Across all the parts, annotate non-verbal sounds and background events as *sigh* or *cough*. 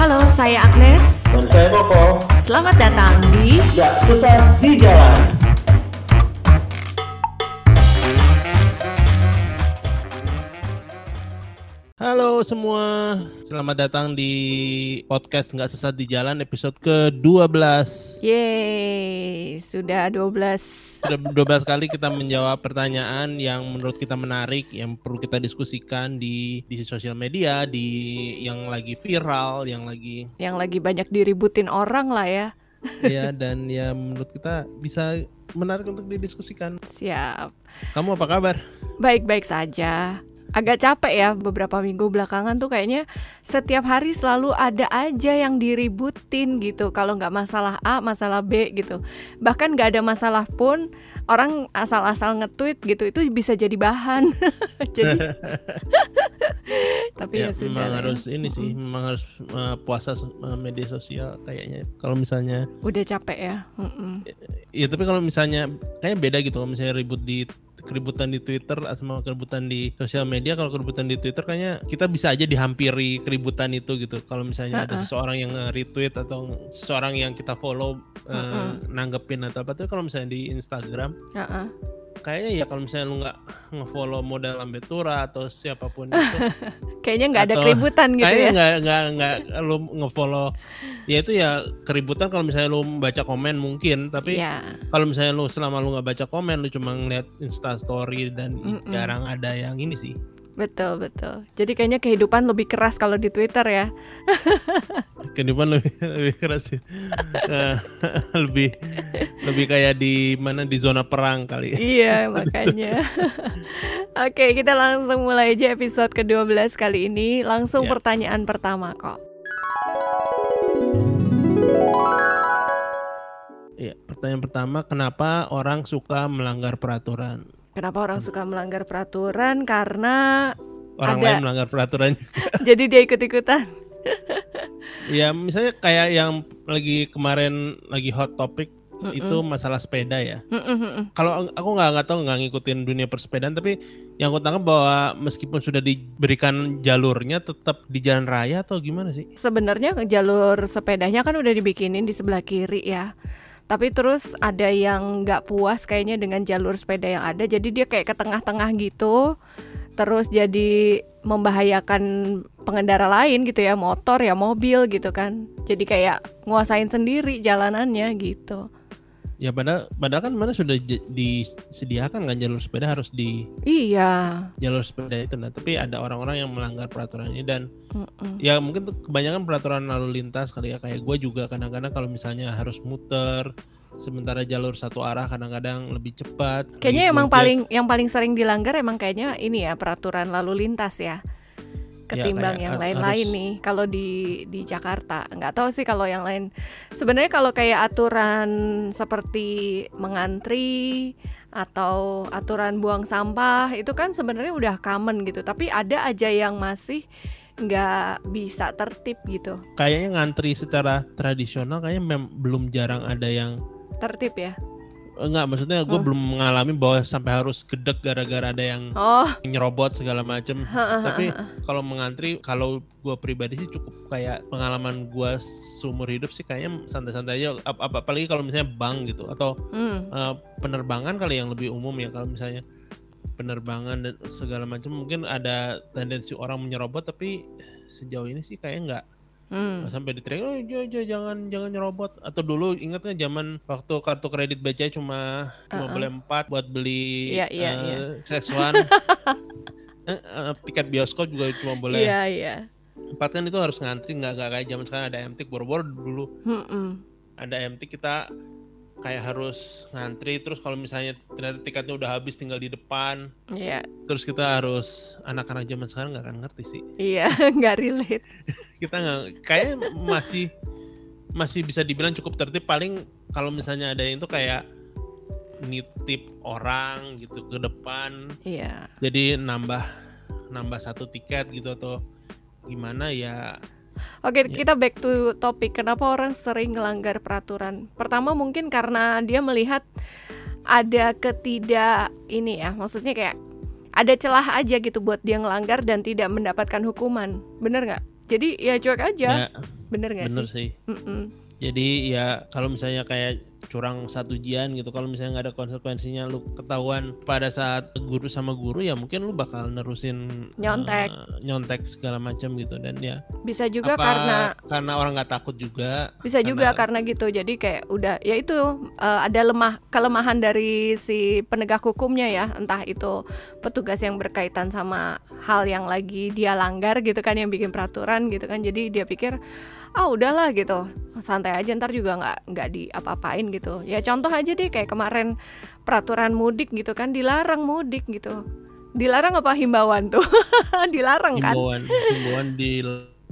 Halo, saya Agnes. Dan saya Koko, Selamat datang di gak susah di jalan. Halo semua, selamat datang di podcast nggak sesat di jalan episode ke-12. Yeay, sudah 12. Sudah 12 kali kita menjawab pertanyaan yang menurut kita menarik, yang perlu kita diskusikan di di sosial media, di yang lagi viral, yang lagi Yang lagi banyak diributin orang lah ya. ya dan ya menurut kita bisa menarik untuk didiskusikan. Siap. Kamu apa kabar? Baik-baik saja. Agak capek ya beberapa minggu belakangan tuh kayaknya setiap hari selalu ada aja yang diributin gitu. Kalau nggak masalah A, masalah B gitu. Bahkan nggak ada masalah pun orang asal-asal nge-tweet gitu itu bisa jadi bahan. *laughs* jadi *laughs* tapi ya, sudah. memang ya. harus ini sih, memang harus uh, puasa uh, media sosial kayaknya. Kalau misalnya Udah capek ya. Mm-mm. Iya tapi kalau misalnya kayaknya beda gitu kalau misalnya ribut di keributan di Twitter sama keributan di sosial media kalau keributan di Twitter kayaknya kita bisa aja dihampiri keributan itu gitu kalau misalnya ada Uh-uh. seseorang yang retweet atau seseorang yang kita follow eh, Uh-uh. nanggepin atau apa tapi kalau misalnya di Instagram Ya-ah. Kayaknya ya kalau misalnya lu nggak ngefollow model Lambetura atau siapa pun *laughs* itu Kayaknya nggak ada keributan gitu kayaknya ya. nggak nggak nggak lu ngefollow ya itu ya keributan kalau misalnya lu baca komen mungkin tapi Iya. kalau misalnya lu selama lu nggak baca komen lu cuma ngeliat insta story dan Mm-mm. jarang ada yang ini sih Betul, betul. Jadi kayaknya kehidupan lebih keras kalau di Twitter ya. *laughs* kehidupan lebih lebih keras sih Eh, *laughs* lebih lebih kayak di mana di zona perang kali iya, *laughs* makanya. Oke, kita langsung mulai aja episode ke-12 kali ini. Langsung Ya. pertanyaan pertama kok. Iya, pertanyaan pertama kenapa orang suka melanggar peraturan Kenapa orang suka melanggar peraturan? Karena orang Ada. lain melanggar peraturan *laughs* jadi dia ikut-ikutan. *laughs* ya misalnya kayak yang lagi kemarin lagi hot topic Mm-mm. itu masalah sepeda ya kalau aku nggak nggak tahu nggak ngikutin dunia persepedaan tapi yang aku tangkap bahwa meskipun sudah diberikan jalurnya tetap di jalan raya atau gimana sih Sebenarnya jalur sepedanya kan udah dibikinin di sebelah kiri ya. Tapi terus ada yang nggak puas kayaknya dengan jalur sepeda yang ada, jadi dia kayak ke tengah-tengah gitu. Terus jadi membahayakan pengendara lain gitu ya, motor ya mobil gitu kan. Jadi kayak nguasain sendiri jalanannya gitu. Ya padahal padahal kan mana sudah j- disediakan kan jalur sepeda harus di Iya. jalur sepeda itu nah tapi ada orang-orang yang melanggar peraturan ini dan Mm-mm. ya mungkin kebanyakan peraturan lalu lintas kali ya kayak gue juga kadang-kadang kalau misalnya harus muter sementara jalur satu arah kadang-kadang lebih cepat Kayaknya emang paling yang paling sering dilanggar emang kayaknya ini ya peraturan lalu lintas ya. Ketimbang kayak yang lain-lain nih kalau di di Jakarta. nggak tahu sih kalau yang lain. Sebenarnya kalau kayak aturan seperti mengantri atau aturan buang sampah itu kan sebenarnya udah common gitu. Tapi ada aja yang masih nggak bisa tertib gitu. kayaknya ngantri secara tradisional kayaknya mem- belum jarang ada yang Tertib ya. Enggak maksudnya gue Oh. belum mengalami bahwa sampai harus gedek gara-gara ada yang Oh, nyerobot segala macem. Tapi kalau mengantri kalau gue pribadi sih cukup kayak pengalaman gue seumur hidup sih kayaknya santai-santai aja. Ap- ap- apalagi kalau misalnya bank gitu atau hmm, eh, penerbangan kali yang lebih umum ya kalau misalnya penerbangan dan segala macam mungkin ada tendensi orang menyerobot tapi sejauh ini sih kayak nggak hmm. sampai di oh, j- j- jangan jangan nyerobot atau dulu ingat nggak zaman waktu kartu kredit BCA cuma cuma Uh-uh. boleh empat buat beli Iya, iya, eh, iya. Sex1. *laughs* Eh, eh, tiket bioskop juga cuma boleh Iya, iya. empat kan itu harus ngantri nggak kayak zaman sekarang ada MTik boro-boro dulu Hmm-mm. ada MTik kita kayak harus ngantri terus kalau misalnya ternyata tiketnya udah habis tinggal di depan. Iya, terus kita harus anak-anak zaman sekarang nggak akan ngerti sih. Iya, *laughs* nggak relate. *laughs* kita nggak kayak masih masih bisa dibilang cukup tertib. Paling kalau misalnya ada yang itu kayak nitip orang gitu ke depan. Iya. jadi nambah nambah satu tiket gitu atau gimana ya Oke, Ya. kita back to topik. Kenapa orang sering melanggar peraturan? Pertama mungkin karena dia melihat ada ketidak ini ya, maksudnya kayak ada celah aja gitu buat dia ngelanggar dan tidak mendapatkan hukuman. Bener nggak? Jadi ya cuek aja. ya bener nggak bener sih? sih Mm-mm. jadi ya kalau misalnya kayak curang satu ujian gitu kalau misalnya nggak ada konsekuensinya lu ketahuan pada saat guru sama guru ya mungkin lu bakal nerusin Nyontek. eh, nyontek segala macam gitu dan ya Bisa juga apa karena karena orang nggak takut juga bisa juga karena- karena gitu. Jadi kayak udah ya itu eh, ada lemah kelemahan dari si penegak hukumnya ya, entah itu petugas yang berkaitan sama hal yang lagi dia langgar gitu kan yang bikin peraturan gitu kan. Jadi dia pikir ah udahlah gitu. Santai aja ntar juga nggak nggak di apa-apain gitu. Ya contoh aja deh kayak kemarin peraturan mudik gitu kan dilarang mudik gitu. Dilarang apa? Himbauan tuh. *laughs* Dilarang kan? Himbauan himbauan di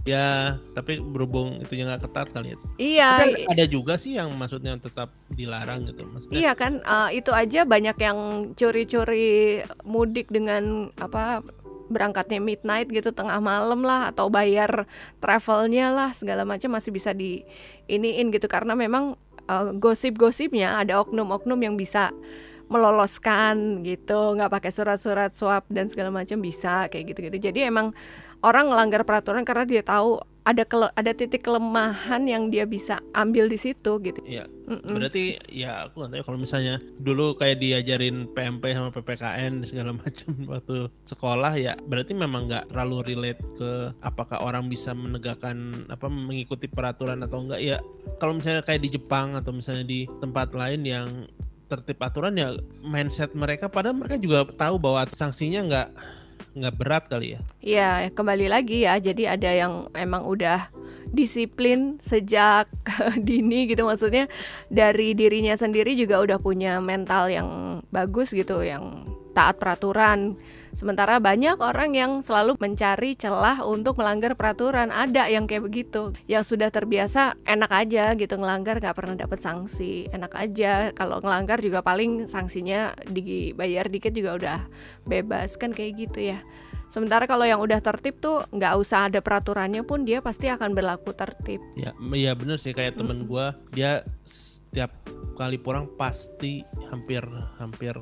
ya tapi berhubung itu nggak ketat kali ya. Iya. Tapi ada juga sih yang maksudnya tetap dilarang gitu maksudnya. Iya kan, eh, itu aja banyak yang curi-curi mudik dengan apa berangkatnya midnight gitu tengah malam lah atau bayar travelnya lah segala macam masih bisa di iniin gitu. Karena memang eh, gosip-gosipnya ada oknum-oknum yang bisa meloloskan gitu nggak pakai surat-surat swab dan segala macam bisa kayak gitu-gitu. Jadi emang orang ngelanggar peraturan karena dia tahu ada kele- ada titik kelemahan yang dia bisa ambil di situ gitu. Iya, Mm-mm. berarti ya aku nggak tahu ya kalau misalnya dulu kayak diajarin PMP sama PPKN *laughs* segala macam waktu sekolah ya berarti memang nggak terlalu relate ke apakah orang bisa menegakkan apa mengikuti peraturan atau enggak ya kalau misalnya kayak di Jepang atau misalnya di tempat lain yang tertib aturan ya mindset mereka padahal mereka juga tahu bahwa sanksinya nggak nggak berat kali ya Ya, kembali lagi ya. Jadi ada yang emang udah disiplin sejak *laughs* dini gitu maksudnya dari dirinya sendiri juga udah punya mental yang bagus gitu, yang taat peraturan. Sementara banyak orang yang selalu mencari celah untuk melanggar peraturan. Ada yang kayak begitu, yang sudah terbiasa enak aja gitu ngelanggar nggak pernah dapat sanksi, enak aja. Kalau ngelanggar juga paling sanksinya dibayar dikit juga udah bebas kan kayak gitu ya. Sementara kalau yang udah tertib tuh nggak usah ada peraturannya pun dia pasti akan berlaku tertib. Ya, iya bener sih kayak temen gua dia setiap kali pulang pasti hampir hampir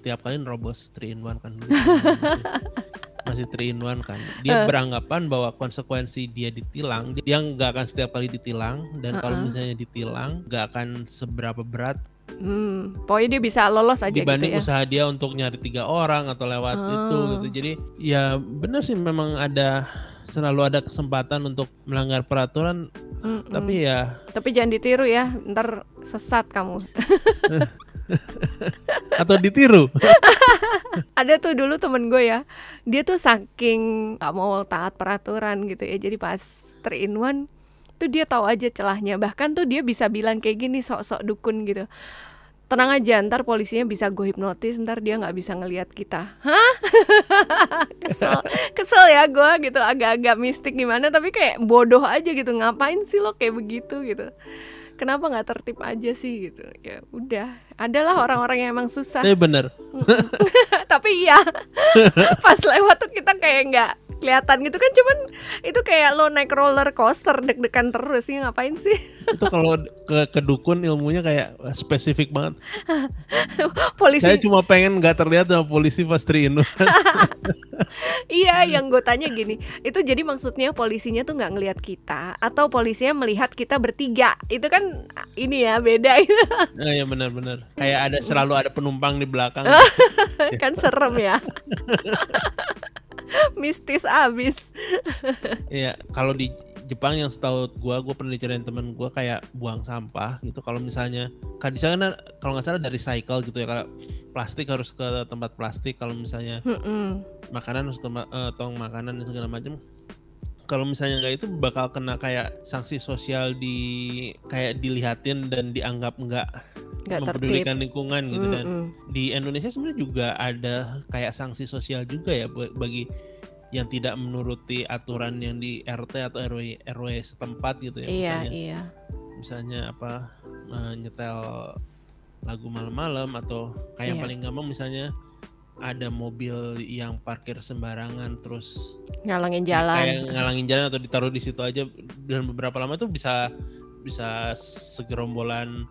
setiap kali nerobos 3 in 1 kan dulu. *laughs* masih 3 in 1 kan. Dia beranggapan bahwa konsekuensi dia ditilang, dia nggak akan setiap kali ditilang dan kalau Uh-uh. misalnya ditilang nggak akan seberapa berat Hmm, pokoknya dia bisa lolos aja dibanding gitu ya. usaha dia untuk nyari tiga orang atau lewat itu Oh. gitu. Jadi ya bener sih memang ada selalu ada kesempatan untuk melanggar peraturan Mm-mm. tapi ya Tapi jangan ditiru ya, ntar sesat kamu. *laughs* *laughs* atau ditiru *laughs* Ada tuh dulu temen gue ya, dia tuh saking nggak mau taat peraturan gitu ya. Jadi pas 3 in 1 tuh dia tahu aja celahnya. Bahkan tuh dia bisa bilang kayak gini sok-sok dukun gitu. Tenang aja, ntar polisinya bisa gue hipnotis, ntar dia nggak bisa ngelihat kita. Hah? *laughs* kesel, kesel ya gue gitu, agak-agak mistik gimana, tapi kayak bodoh aja gitu. Ngapain sih lo kayak begitu gitu? Kenapa nggak tertib aja sih gitu? Ya udah, adalah orang-orang yang emang susah. tapi bener. *laughs* Tapi iya. *laughs* Pas lewat tuh kita kayak nggak kelihatan gitu kan. Cuman itu kayak lo naik roller coaster deg-degan terus. Sih ngapain sih? *laughs* Itu kalau ke, ke dukun ilmunya kayak spesifik banget. Polisi. Saya cuma pengen nggak terlihat sama polisi pas Trino iya yang gue tanya gini. Itu jadi maksudnya polisinya tuh nggak ngelihat kita atau polisinya melihat kita bertiga? Itu kan ini ya beda. Nah, ya benar-benar kayak ada selalu ada penumpang di belakang *laughs* kan serem ya *laughs* mistis abis Iya, kalau di Jepang yang setahu gua, gua pernah diceritain temen gua kayak buang sampah gitu. Kalau misalnya, kan di sana kalau nggak salah dari cycle gitu ya, kalau plastik harus ke tempat plastik. Kalau misalnya Mm-mm. makanan harus ke eh, tong makanan dan segala macam. Kalau misalnya nggak itu bakal kena kayak sanksi sosial di kayak dilihatin dan dianggap nggak tertib mempedulikan lingkungan gitu dan Mm-mm. di Indonesia sebenarnya juga ada kayak sanksi sosial juga ya ba- bagi yang tidak menuruti aturan yang di RT atau RW RW setempat gitu ya iya misalnya iya misalnya apa eh, nyetel lagu malam-malam atau kayak yang Iya. paling gampang misalnya ada mobil yang parkir sembarangan terus ngalangin kayak jalan ngalangin jalan atau ditaruh di situ aja dan beberapa lama tuh bisa bisa segerombolan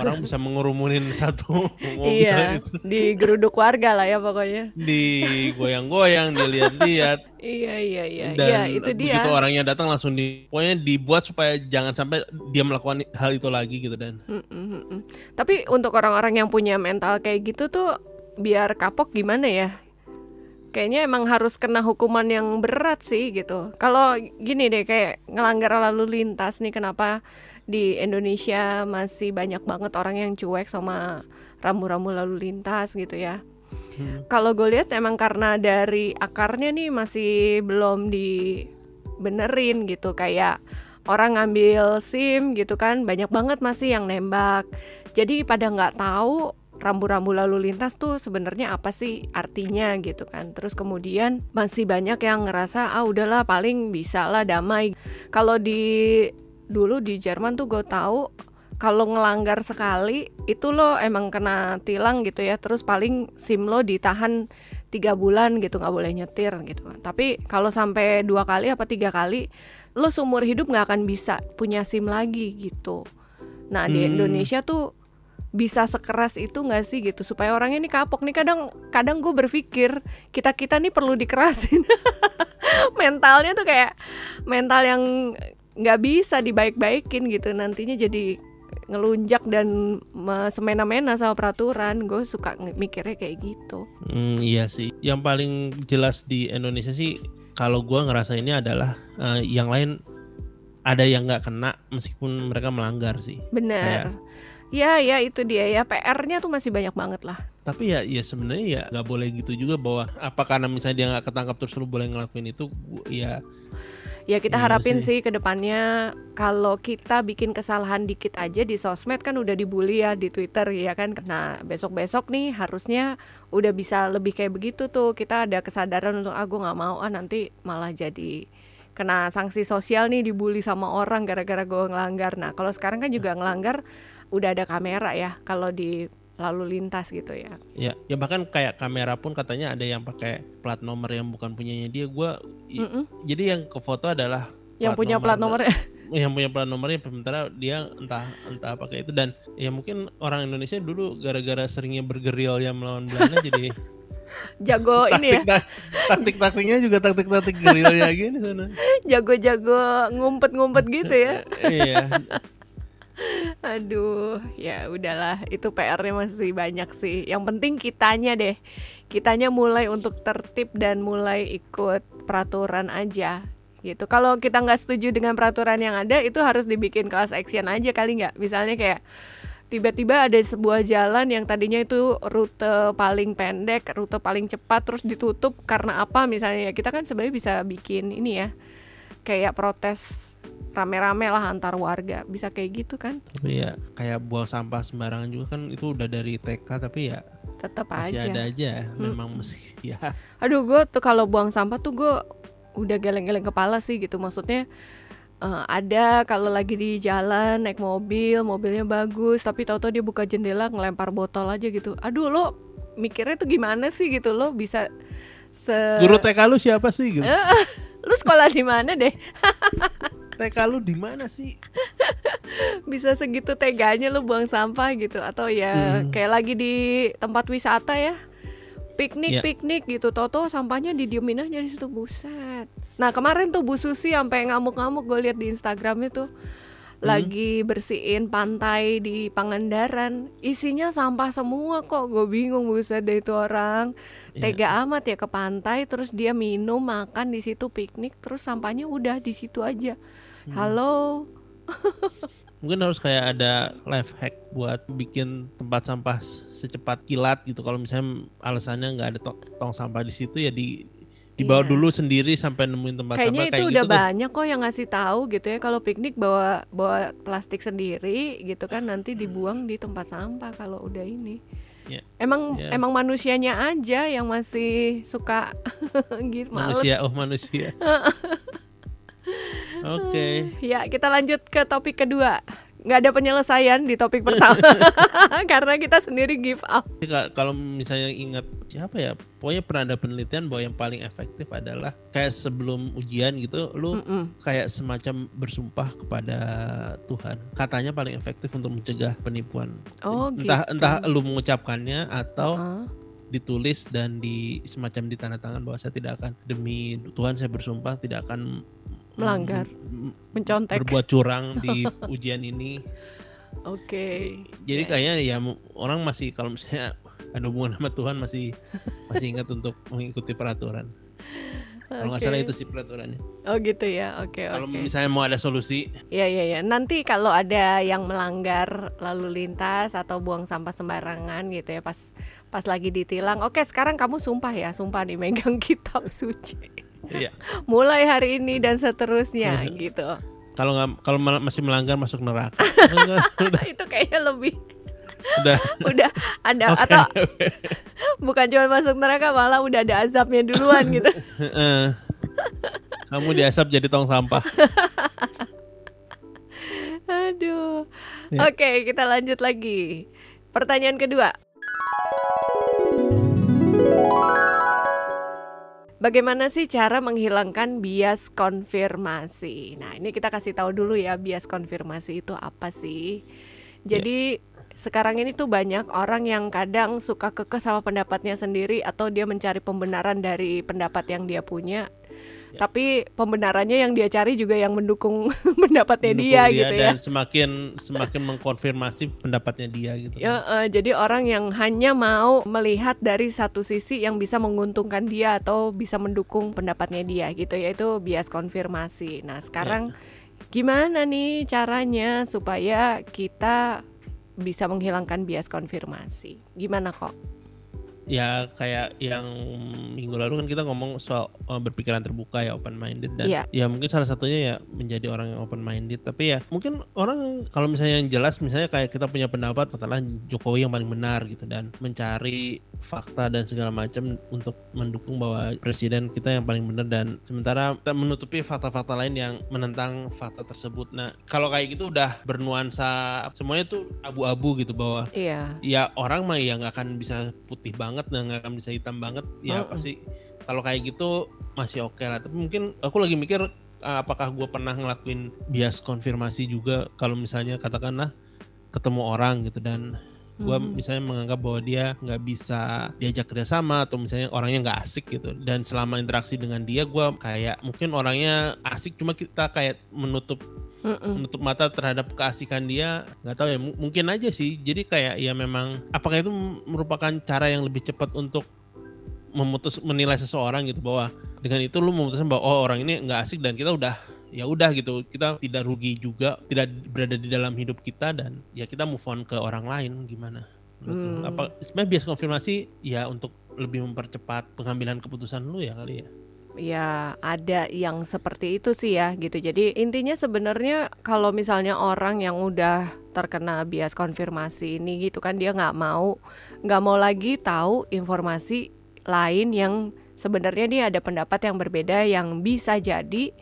orang bisa mengurumunin satu *laughs* mobil iya, itu di geruduk warga lah ya pokoknya. digoyang-goyang, dilihat-lihat *laughs* Iya, iya, iya. dan Iya, itu dia. begitu orangnya datang langsung di pokoknya dibuat supaya jangan sampai dia melakukan hal itu lagi gitu dan mm, mm. Tapi untuk orang-orang yang punya mental kayak gitu tuh biar kapok gimana ya? Kayaknya emang harus kena hukuman yang berat sih gitu. Kalau gini deh kayak ngelanggar lalu lintas nih kenapa di Indonesia masih banyak banget orang yang cuek sama rambu-rambu lalu lintas gitu ya. Hmm. Kalau gue lihat emang karena dari akarnya nih masih belum dibenerin gitu kayak orang ngambil SIM gitu kan banyak banget masih yang nembak. Jadi pada nggak tahu rambu-rambu lalu lintas tuh sebenarnya apa sih artinya gitu kan. Terus kemudian masih banyak yang ngerasa ah udahlah paling bisa lah damai. Kalau di dulu di Jerman tuh gue tahu kalau ngelanggar sekali itu lo emang kena tilang gitu ya. Terus paling sim lo ditahan tiga bulan gitu nggak boleh nyetir gitu kan. Tapi kalau sampai dua kali apa tiga kali lo seumur hidup nggak akan bisa punya sim lagi gitu. Nah di Hmm. Indonesia tuh bisa sekeras itu nggak sih gitu? Supaya orangnya ini kapok nih. Kadang kadang gue berpikir kita kita nih perlu dikerasin. *laughs* Mentalnya tuh kayak mental yang nggak bisa dibaik-baikin gitu. Nantinya jadi ngelunjak dan me- semena-mena sama peraturan. Gue suka mikirnya kayak gitu. Hmm, iya sih. Yang paling jelas di Indonesia sih kalau gua ngerasa ini adalah eh, yang lain ada yang nggak kena meskipun mereka melanggar sih. bener. Ya ya itu dia ya. PR-nya tuh masih banyak banget lah. Tapi ya ya sebenarnya ya nggak boleh gitu juga bahwa apa karena misalnya dia nggak ketangkap terus lu boleh ngelakuin itu ya ya kita Iya harapin sih. sih ke depannya kalau kita bikin kesalahan dikit aja di sosmed kan udah dibully ya di Twitter ya kan? Nah besok-besok nih harusnya udah bisa lebih kayak begitu tuh. Kita ada kesadaran untuk ah gue nggak mau ah nanti malah jadi kena sanksi sosial nih dibully sama orang gara-gara gue ngelanggar. Nah kalau sekarang kan juga ngelanggar udah ada kamera ya. Kalau di lalu lintas gitu ya. Ya ya bahkan kayak kamera pun katanya ada yang pakai plat nomor yang bukan punyanya dia. Gua i- Mm-mm. jadi yang ke foto adalah yang punya nomor plat dan- nomor yang punya plat nomornya sementara dia entah entah apa kayak itu. Dan ya mungkin orang Indonesia dulu gara-gara seringnya bergerilya melawan Belanda jadi *laughs* jago ini ya. taktik taktik taktiknya juga taktik taktik gerilya gini sana. *laughs* Jago-jago ngumpet-ngumpet gitu ya. *laughs* Iya Aduh, ya udahlah, itu PR-nya masih banyak sih. Yang penting kitanya deh, kitanya mulai untuk tertib dan mulai ikut peraturan aja gitu. Kalau kita nggak setuju dengan peraturan yang ada, itu harus dibikin class action aja kali nggak? Misalnya kayak tiba-tiba ada sebuah jalan yang tadinya itu rute paling pendek, rute paling cepat, terus ditutup karena apa? Misalnya ya kita kan sebenarnya bisa bikin ini ya, kayak protes rame-rame lah antar warga, bisa kayak gitu kan? tapi ya kayak buang sampah sembarangan juga kan itu udah dari TK tapi ya Tetap masih aja. ada aja memang meski *laughs* ya Aduh, gue tuh kalau buang sampah tuh gue udah geleng-geleng kepala sih gitu. Maksudnya eh, ada kalau lagi di jalan naik mobil, mobilnya bagus, tapi tahu-tahu dia buka jendela ngelempar botol aja gitu. Aduh, lo mikirnya tuh gimana sih gitu lo bisa se guru TK lu siapa sih gitu lu sekolah di mana deh *laughs* TK lu di mana sih? *laughs* Bisa segitu teganya lu buang sampah gitu. Atau ya Hmm. kayak lagi di tempat wisata ya. Piknik Ya. piknik gitu. Toto sampahnya didiemin aja di situ. Buset. Nah kemarin tuh Bu Susi sampai ngamuk-ngamuk gue lihat di Instagramnya tuh. Lagi bersihin pantai di Pangandaran. Isinya sampah semua kok. Gue bingung buset deh itu orang. Iya. tega amat ya ke pantai terus dia minum makan di situ piknik terus sampahnya udah di situ aja halo mungkin harus kayak ada life hack buat bikin tempat sampah secepat kilat gitu kalau misalnya alasannya nggak ada to- tong sampah di situ ya di dibawa Iya. dulu sendiri sampai nemuin tempat Kayaknya sampah itu kayak udah gitu tuh. banyak kok yang ngasih tahu gitu ya kalau piknik bawa bawa plastik sendiri gitu kan nanti dibuang di tempat sampah kalau udah ini. Ya. Emang Ya. emang manusianya aja yang masih suka *laughs* gitu males. manusia oh manusia *laughs* oke *laughs* Ya, kita lanjut ke topik kedua. nggak ada penyelesaian di topik pertama *laughs* karena kita sendiri give up. Kalau misalnya ingat siapa ya, pokoknya pernah ada penelitian bahwa yang paling efektif adalah kayak sebelum ujian gitu, lu Mm-mm. kayak semacam bersumpah kepada Tuhan. Katanya paling efektif untuk mencegah penipuan. Oh entah gitu. entah lu mengucapkannya atau Ah, ditulis dan di semacam di tanda tangan bahwa saya tidak akan demi Tuhan saya bersumpah tidak akan Melanggar. mencontek. berbuat curang di *laughs* ujian ini. Oke. Jadi Ya. kayaknya ya orang masih kalau misalnya ada hubungan sama Tuhan masih masih ingat untuk mengikuti peraturan. Kalau nggak salah itu sih peraturannya. Oh gitu ya. Oke Kalau oke. misalnya mau ada solusi, Iya iya iya. Nanti kalau ada yang melanggar lalu lintas atau buang sampah sembarangan gitu ya pas pas lagi ditilang. Oke, sekarang kamu sumpah ya, sumpah nih megang *laughs* kitab suci. Iya. *laughs* Mulai hari ini dan seterusnya gitu. Kalau nggak kalau masih melanggar masuk neraka. *laughs* udah, Itu kayaknya lebih udah. *laughs* udah ada Oke. atau bukan cuma masuk neraka malah udah ada azabnya duluan gitu. Kamu diasap jadi tong sampah. Aduh. Ya. Oke, kita lanjut lagi. Pertanyaan kedua. Bagaimana sih cara menghilangkan bias konfirmasi? Nah, ini kita kasih tahu dulu ya, bias konfirmasi itu apa sih? Jadi sekarang ini tuh banyak orang yang kadang suka kekeh sama pendapatnya sendiri atau dia mencari pembenaran dari pendapat yang dia punya. Ya. Tapi pembenarannya yang dia cari juga yang mendukung *laughs* pendapatnya dia, Mendukung gitu ya. dan semakin semakin mengkonfirmasi pendapatnya dia gitu. Ya, eh, jadi orang yang hanya mau melihat dari satu sisi yang bisa menguntungkan dia atau bisa mendukung pendapatnya dia gitu yaitu bias konfirmasi. Nah, sekarang gimana nih caranya supaya kita bisa menghilangkan bias konfirmasi? Gimana kok? Ya kayak yang minggu lalu kan kita ngomong soal uh, berpikiran terbuka ya open minded dan Iya. ya mungkin salah satunya ya menjadi orang yang open minded tapi ya mungkin orang kalau misalnya yang jelas misalnya kayak kita punya pendapat katakanlah Jokowi yang paling benar gitu dan mencari fakta dan segala macam untuk mendukung bahwa presiden kita yang paling benar dan sementara kita menutupi fakta-fakta lain yang menentang fakta tersebut. Nah, kalau kayak gitu udah bernuansa semuanya tuh abu-abu gitu bahwa Iya. ya orang mah ya nggak akan bisa putih banget dan nggak akan bisa hitam banget ya pasti kalau kayak gitu masih oke lah. Tapi mungkin aku lagi mikir uh, apakah gue pernah ngelakuin bias konfirmasi juga kalau misalnya katakanlah ketemu orang gitu dan gue Mhm. misalnya menganggap bahwa dia nggak bisa diajak kerjasama atau misalnya orangnya nggak asik gitu dan selama interaksi dengan dia gue kayak mungkin orangnya asik cuma kita kayak menutup Mm-mm. menutup mata terhadap keasikan dia nggak tahu ya mu- mungkin aja sih jadi kayak ya memang apakah itu merupakan cara yang lebih cepat untuk memutus menilai seseorang gitu bahwa dengan itu lu memutuskan bahwa oh orang ini nggak asik dan kita udah ya udah gitu kita tidak rugi juga tidak berada di dalam hidup kita dan ya kita move on ke orang lain gimana? Hmm. apa sebenarnya bias konfirmasi ya untuk lebih mempercepat pengambilan keputusan lu ya kali ya Ya, ada yang seperti itu sih ya gitu. Jadi intinya sebenarnya kalau misalnya orang yang udah terkena bias konfirmasi ini gitu kan dia nggak mau nggak mau lagi tahu informasi lain yang sebenarnya dia ada pendapat yang berbeda yang bisa jadi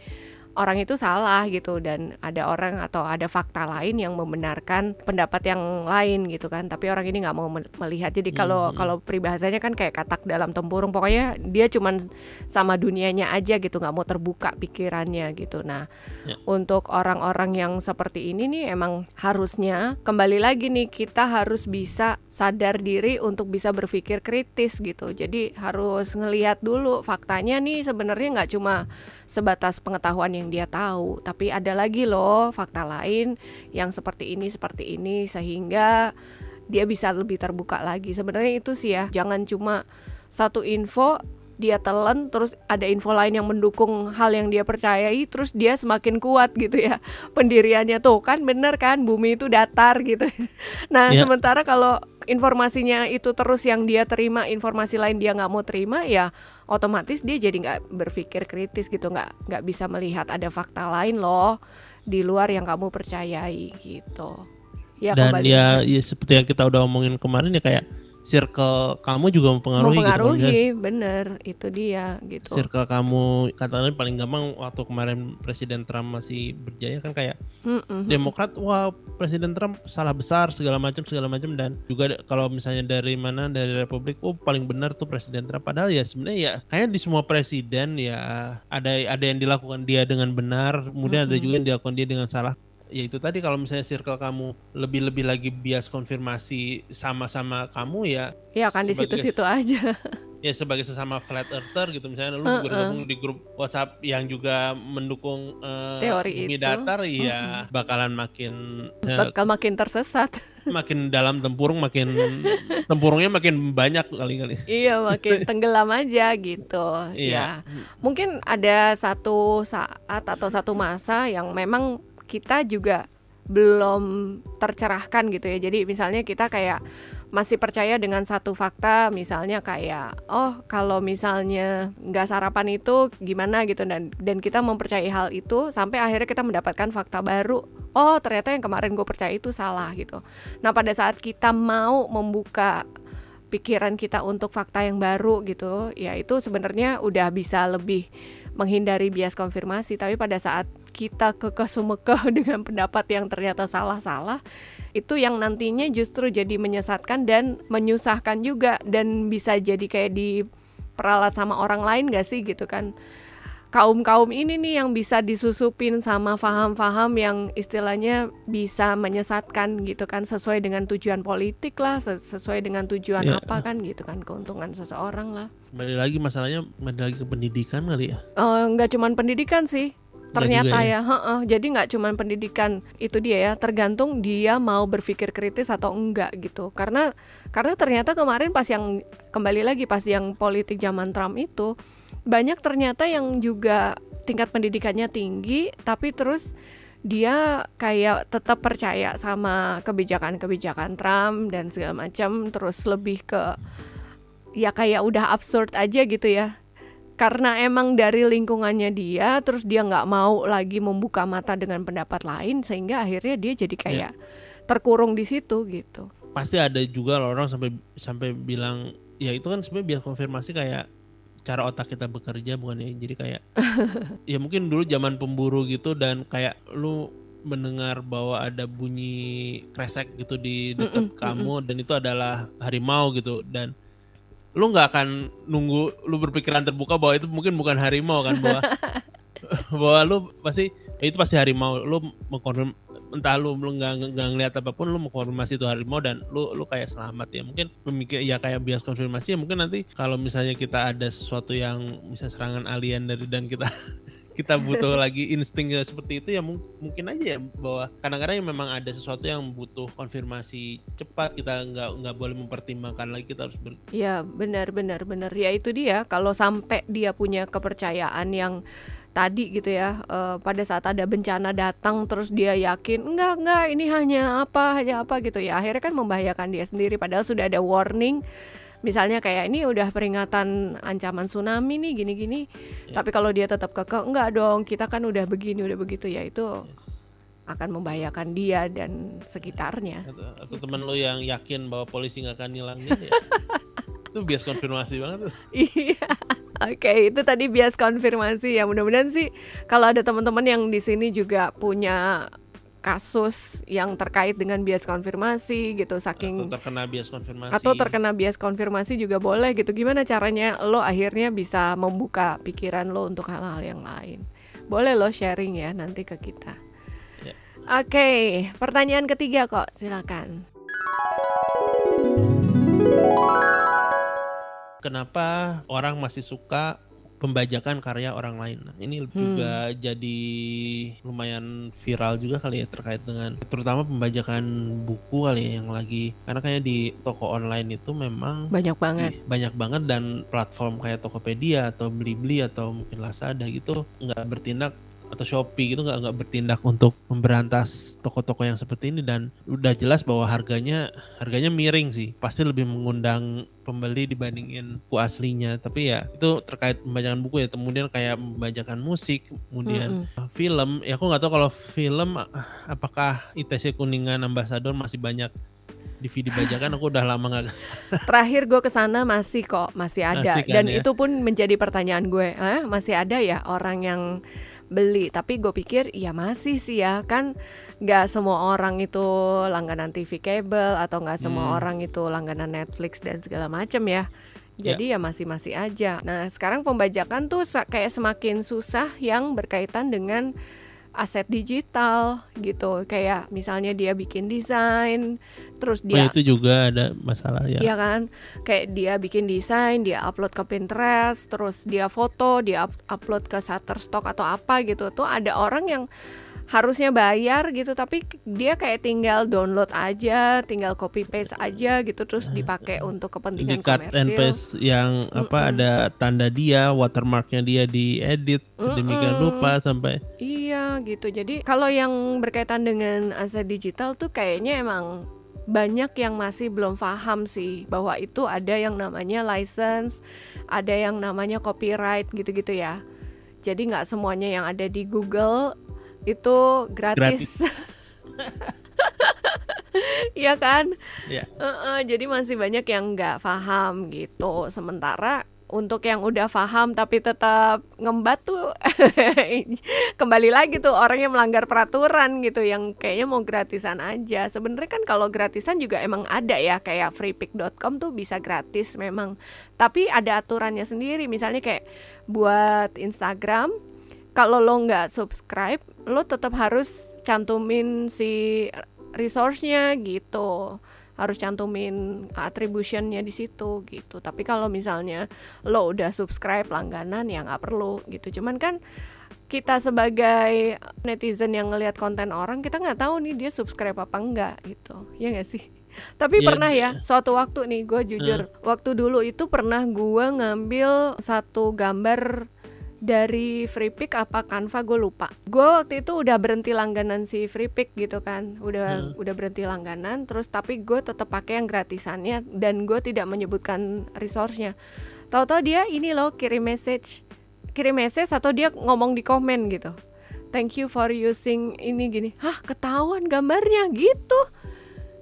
orang itu salah gitu dan ada orang atau ada fakta lain yang membenarkan pendapat yang lain gitu kan. Tapi orang ini nggak mau mel- melihat. Jadi kalau Mhm. kalau peribahasanya kan kayak katak dalam tempurung. Pokoknya dia cuman sama dunianya aja gitu nggak mau terbuka pikirannya gitu. Nah Ya. untuk orang-orang yang seperti ini nih emang harusnya kembali lagi nih kita harus bisa sadar diri untuk bisa berpikir kritis gitu. Jadi harus ngelihat dulu faktanya nih sebenarnya nggak cuma sebatas pengetahuan yang dia tahu. Tapi ada lagi loh fakta lain yang seperti ini seperti ini sehingga dia bisa lebih terbuka lagi. Sebenarnya itu sih ya jangan cuma satu info dia telan terus ada info lain yang mendukung hal yang dia percayai terus dia semakin kuat gitu ya. *laughs* Pendiriannya tuh kan bener kan bumi itu datar gitu. *laughs* Nah Ya. sementara kalau informasinya itu terus yang dia terima informasi lain dia nggak mau terima ya otomatis dia jadi nggak berpikir kritis gitu nggak nggak bisa melihat ada fakta lain loh di luar yang kamu percayai gitu. Ya dan kembali ya, ya seperti yang kita udah omongin kemarin ya kayak circle kamu juga mempengaruhi, gitu kan, mempengaruhi guys. bener itu dia gitu circle kamu katakanlah paling gampang waktu kemarin Presiden Trump masih berjaya kan kayak Mm-mm. Demokrat wah Presiden Trump salah besar segala macam segala macam dan juga kalau misalnya dari mana dari Republik oh paling benar tuh Presiden Trump padahal ya sebenarnya ya kayaknya di semua presiden ya ada ada yang dilakukan dia dengan benar kemudian ada Mm-mm. juga yang dilakukan dia dengan salah ya itu tadi kalau misalnya circle kamu lebih-lebih lagi bias konfirmasi sama-sama kamu ya ya kan di situ-situ aja *laughs* ya sebagai sesama flat earther gitu misalnya lu Heeh. bergabung di grup WhatsApp yang juga mendukung eh, Teori bumi itu. datar ya bakalan makin bakal makin tersesat *laughs* makin dalam tempurung makin tempurungnya makin banyak kali-kali. iya *laughs* makin tenggelam aja gitu Iya. ya mungkin ada satu saat atau satu masa yang memang kita juga belum tercerahkan gitu ya. Jadi misalnya kita kayak masih percaya dengan satu fakta, misalnya kayak oh kalau misalnya nggak sarapan itu gimana gitu dan dan kita mempercayai hal itu sampai akhirnya kita mendapatkan fakta baru. Oh ternyata yang kemarin gue percaya itu salah gitu. Nah pada saat kita mau membuka pikiran kita untuk fakta yang baru gitu, ya itu sebenarnya udah bisa lebih menghindari bias konfirmasi. Tapi pada saat kita kekeh sumekeh *laughs* dengan pendapat yang ternyata salah-salah, itu yang nantinya justru jadi menyesatkan dan menyusahkan juga dan bisa jadi kayak diperalat sama orang lain gak sih gitu kan kaum-kaum ini nih yang bisa disusupin sama faham-faham yang istilahnya bisa menyesatkan gitu kan sesuai dengan tujuan politik lah ses- sesuai dengan tujuan Iya. apa kan gitu kan keuntungan seseorang lah Kembali lagi masalahnya kembali lagi ke pendidikan kali ya. Eh, nggak cuman pendidikan sih ternyata juga ya, heeh. jadi nggak cuman pendidikan itu dia ya tergantung dia mau berpikir kritis atau enggak gitu. Karena karena ternyata kemarin pas yang kembali lagi pas yang politik zaman Trump itu banyak ternyata yang juga tingkat pendidikannya tinggi tapi terus dia kayak tetap percaya sama kebijakan-kebijakan Trump dan segala macam terus lebih ke ya kayak udah absurd aja gitu ya karena emang dari lingkungannya dia terus dia nggak mau lagi membuka mata dengan pendapat lain sehingga akhirnya dia jadi kayak terkurung di situ gitu. Pasti ada juga loh orang sampai sampai bilang ya itu kan sebenarnya biar konfirmasi kayak cara otak kita bekerja bukan ya. Jadi kayak *laughs* ya mungkin dulu zaman pemburu gitu dan kayak lu mendengar bahwa ada bunyi kresek gitu di dekat Mm-mm, kamu dan itu adalah harimau gitu dan lu nggak akan nunggu lu berpikiran terbuka bahwa itu mungkin bukan harimau kan bahwa *laughs* bahwa lu pasti ya itu pasti harimau. Lu mengkonfirm entah lu lu nggak nggak ngeliat apa pun lu mengkonfirmasi itu harimau dan lu lu kayak selamat. Ya mungkin pemikir ya kayak bias konfirmasi ya mungkin nanti kalau misalnya kita ada sesuatu yang bisa serangan alien dari dan kita *laughs* kita *laughs* butuh lagi insting seperti itu ya mung- mungkin aja ya bahwa kadang-kadang ya memang ada sesuatu yang butuh konfirmasi cepat kita nggak nggak boleh mempertimbangkan lagi kita harus ber, ya benar benar benar. Ya itu dia. Kalau sampai dia punya kepercayaan yang tadi gitu ya eh, pada saat ada bencana datang terus dia yakin enggak enggak ini hanya apa hanya apa gitu ya. Akhirnya kan membahayakan dia sendiri padahal sudah ada warning misalnya kayak ini udah peringatan ancaman tsunami nih gini-gini Ya. tapi kalau dia tetap kekeh enggak dong kita kan udah begini udah begitu ya itu akan membahayakan dia dan sekitarnya atau, atau teman lu yang yakin bahwa polisi nggak akan nilangin ya *laughs* itu bias konfirmasi banget. Iya. *laughs* Oke, itu tadi bias konfirmasi ya. Mudah-mudahan sih kalau ada teman-teman yang di sini juga punya kasus yang terkait dengan bias konfirmasi gitu atau saking terkena bias konfirmasi atau terkena bias konfirmasi juga boleh gitu. Gimana caranya lo akhirnya bisa membuka pikiran lo untuk hal-hal yang lain? Boleh lo sharing ya nanti ke kita. Ya. Oke, pertanyaan ketiga kok, silakan. kenapa orang masih suka pembajakan karya orang lain. Nah, ini juga jadi lumayan viral juga kali ya terkait dengan terutama pembajakan buku kali ya yang lagi karena kayaknya di toko online itu memang Banyak banget. ih, banyak banget dan platform kayak Tokopedia atau Blibli atau mungkin Lazada gitu nggak bertindak atau Shopee gitu nggak nggak bertindak untuk memberantas toko-toko yang seperti ini. Dan udah jelas bahwa harganya harganya miring sih. Pasti lebih mengundang pembeli dibandingin buku aslinya. Tapi ya itu terkait pembajakan buku ya. Kemudian kayak pembajakan musik kemudian film. Ya aku nggak tahu kalau film ah, apakah ITC Kuningan Ambassador masih banyak DVD bajakan aku udah lama nggak Terakhir gue ke sana masih kok masih ada. Masih kan dan ya? itu pun menjadi pertanyaan gue, eh, masih ada ya orang yang beli. Tapi gue pikir ya masih sih ya kan nggak semua orang itu langganan TV kabel atau nggak semua Hmm. orang itu langganan Netflix dan segala macam ya. Jadi ya masih masih aja. Nah sekarang pembajakan tuh kayak semakin susah yang berkaitan dengan aset digital gitu kayak misalnya dia bikin desain terus Oh, dia itu juga ada masalah ya. Iya kan, kayak dia bikin desain, dia upload ke Pinterest, terus dia foto, dia up- upload ke Shutterstock atau apa gitu. Tuh ada orang yang harusnya bayar gitu, tapi dia kayak tinggal download aja, tinggal copy paste aja gitu, terus dipakai untuk Di kepentingan cut and komersil. paste yang apa Mm-mm. ada tanda dia, watermarknya dia diedit sedemikian Mm-mm. rupa sampai Iya gitu. Jadi kalau yang berkaitan dengan aset digital tuh kayaknya emang banyak yang masih belum paham sih bahwa itu ada yang namanya license, ada yang namanya copyright gitu-gitu ya. Jadi nggak semuanya yang ada di Google itu gratis. *laughs* Iya kan? Iya. Heeh, jadi masih banyak yang nggak paham gitu. Sementara untuk yang udah paham tapi tetap ngembat tuh *laughs* kembali lagi tuh orang yang melanggar peraturan gitu yang kayaknya mau gratisan aja. Sebenarnya kan kalau gratisan juga emang ada ya kayak freepick.com tuh bisa gratis memang. Tapi ada aturannya sendiri. Misalnya kayak buat Instagram kalau lo nggak subscribe, lo tetap harus cantumin si resource-nya gitu harus cantumin attribution-nya di situ gitu. Tapi kalau misalnya lo udah subscribe langganan ya nggak perlu gitu. Cuman kan kita sebagai netizen yang ngelihat konten orang kita nggak tahu nih dia subscribe apa enggak gitu. Ya nggak sih? *laughs* Tapi Iya, pernah ya suatu waktu nih gue jujur waktu dulu itu pernah gue ngambil satu gambar dari Freepik apa Canva gue lupa. Gue waktu itu udah berhenti langganan si Freepik gitu kan, udah Hmm. udah berhenti langganan. Terus tapi gue tetap pakai yang gratisannya dan gue tidak menyebutkan resource-nya. Tahu-tahu dia ini loh kirim message, kirim message atau dia ngomong di komen gitu. Thank you for using ini gini. Hah ketahuan gambarnya gitu.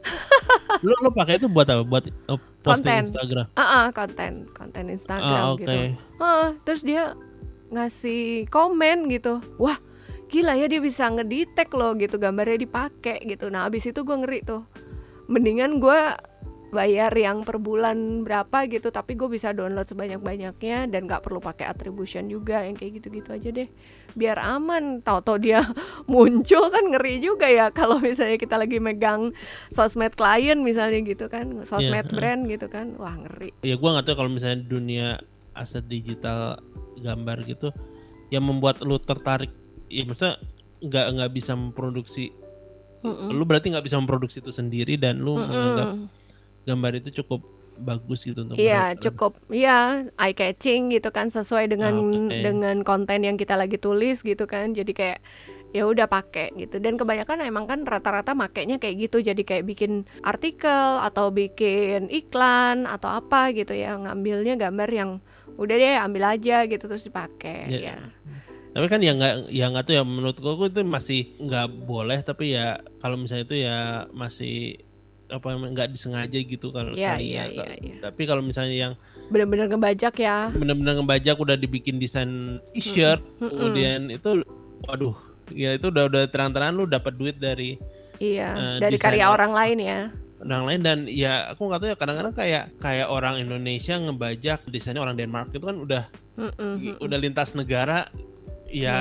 *laughs* lu lu pakai itu buat apa? Buat uh, posting Konten. Instagram. Ah ah, konten konten Instagram Ah, oke. gitu. Ah, terus dia ngasih komen gitu. Wah, gila ya dia bisa ngedetect loh gitu gambarnya dipakai gitu. Nah, abis itu gue ngeri tuh. Mendingan gue bayar yang per bulan berapa gitu tapi gue bisa download sebanyak-banyaknya dan nggak perlu pakai attribution juga yang kayak gitu-gitu aja deh biar aman tahu-tahu dia *laughs* muncul kan ngeri juga ya kalau misalnya kita lagi megang sosmed klien misalnya gitu kan sosmed Iya. brand gitu kan wah ngeri Ya gua nggak tahu kalau misalnya dunia aset digital gambar gitu yang membuat lu tertarik. Ya maksudnya nggak nggak bisa memproduksi. Mm-mm. Lu berarti nggak bisa memproduksi itu sendiri dan lu menganggap Mm-mm. gambar itu cukup bagus gitu untuk Iya cukup ya eye catching gitu kan sesuai dengan Ah, oke. dengan konten yang kita lagi tulis gitu kan jadi kayak ya udah pakai gitu dan kebanyakan emang kan rata-rata makainya kayak gitu jadi kayak bikin artikel atau bikin iklan atau apa gitu ya ngambilnya gambar yang udah deh ambil aja gitu terus dipakai Iya. ya Tapi kan ya nggak ya nggak tuh ya menurut gua itu masih nggak boleh tapi ya kalau misalnya itu ya masih apa nggak disengaja gitu kalau Iya, kali iya, ya. iya, iya. Tapi kalau misalnya yang bener-bener ngebajak ya benar-benar ngebajak udah dibikin desain t-shirt Mm-mm. kemudian itu waduh ya itu udah udah terang-terangan lu dapat duit dari iya Eh, dari karya orang lain ya orang lain dan ya aku nggak tahu ya kadang-kadang kayak kayak orang Indonesia ngebajak desainnya orang Denmark itu kan udah Mm-mm, mm-mm. udah lintas negara ya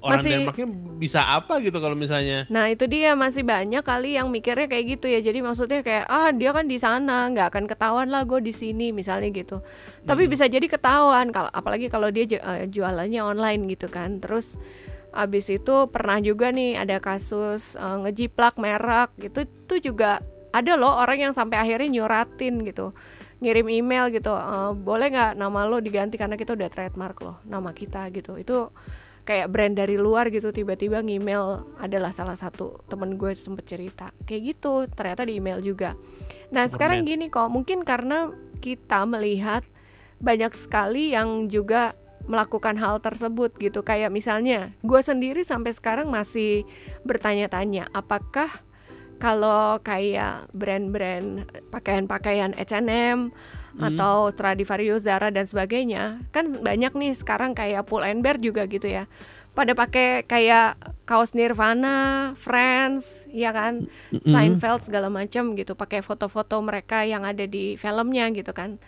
orang Masih- Denmarknya bisa apa gitu kalau misalnya Nah itu dia masih banyak kali yang mikirnya kayak gitu ya. Jadi maksudnya kayak ah dia kan di sana nggak akan ketahuan lah gue di sini misalnya gitu. Tapi Hmm. bisa jadi ketahuan kalau apalagi kalau dia eh, jualannya online gitu kan. Terus abis itu pernah juga nih ada kasus eh, ngejiplak merek gitu. Itu juga ada loh orang yang sampai akhirnya nyuratin gitu. Ngirim email gitu "Eh, boleh nggak nama lo diganti karena kita udah trademark loh nama kita gitu. Itu kayak brand dari luar gitu tiba-tiba ngemail adalah salah satu temen gue sempet cerita. Kayak gitu ternyata di email juga. Nah Superman. sekarang gini kok mungkin karena kita melihat banyak sekali yang juga melakukan hal tersebut gitu. Kayak misalnya gue sendiri sampai sekarang masih bertanya-tanya apakah kalau kayak brand-brand pakaian-pakaian H&M atau Stradivarius, Zara dan sebagainya, kan banyak nih sekarang kayak Pull and Bear juga gitu ya. Pada pakai kayak kaos Nirvana, Friends, ya kan, Seinfeld segala macam gitu, pakai foto-foto mereka yang ada di filmnya gitu kan.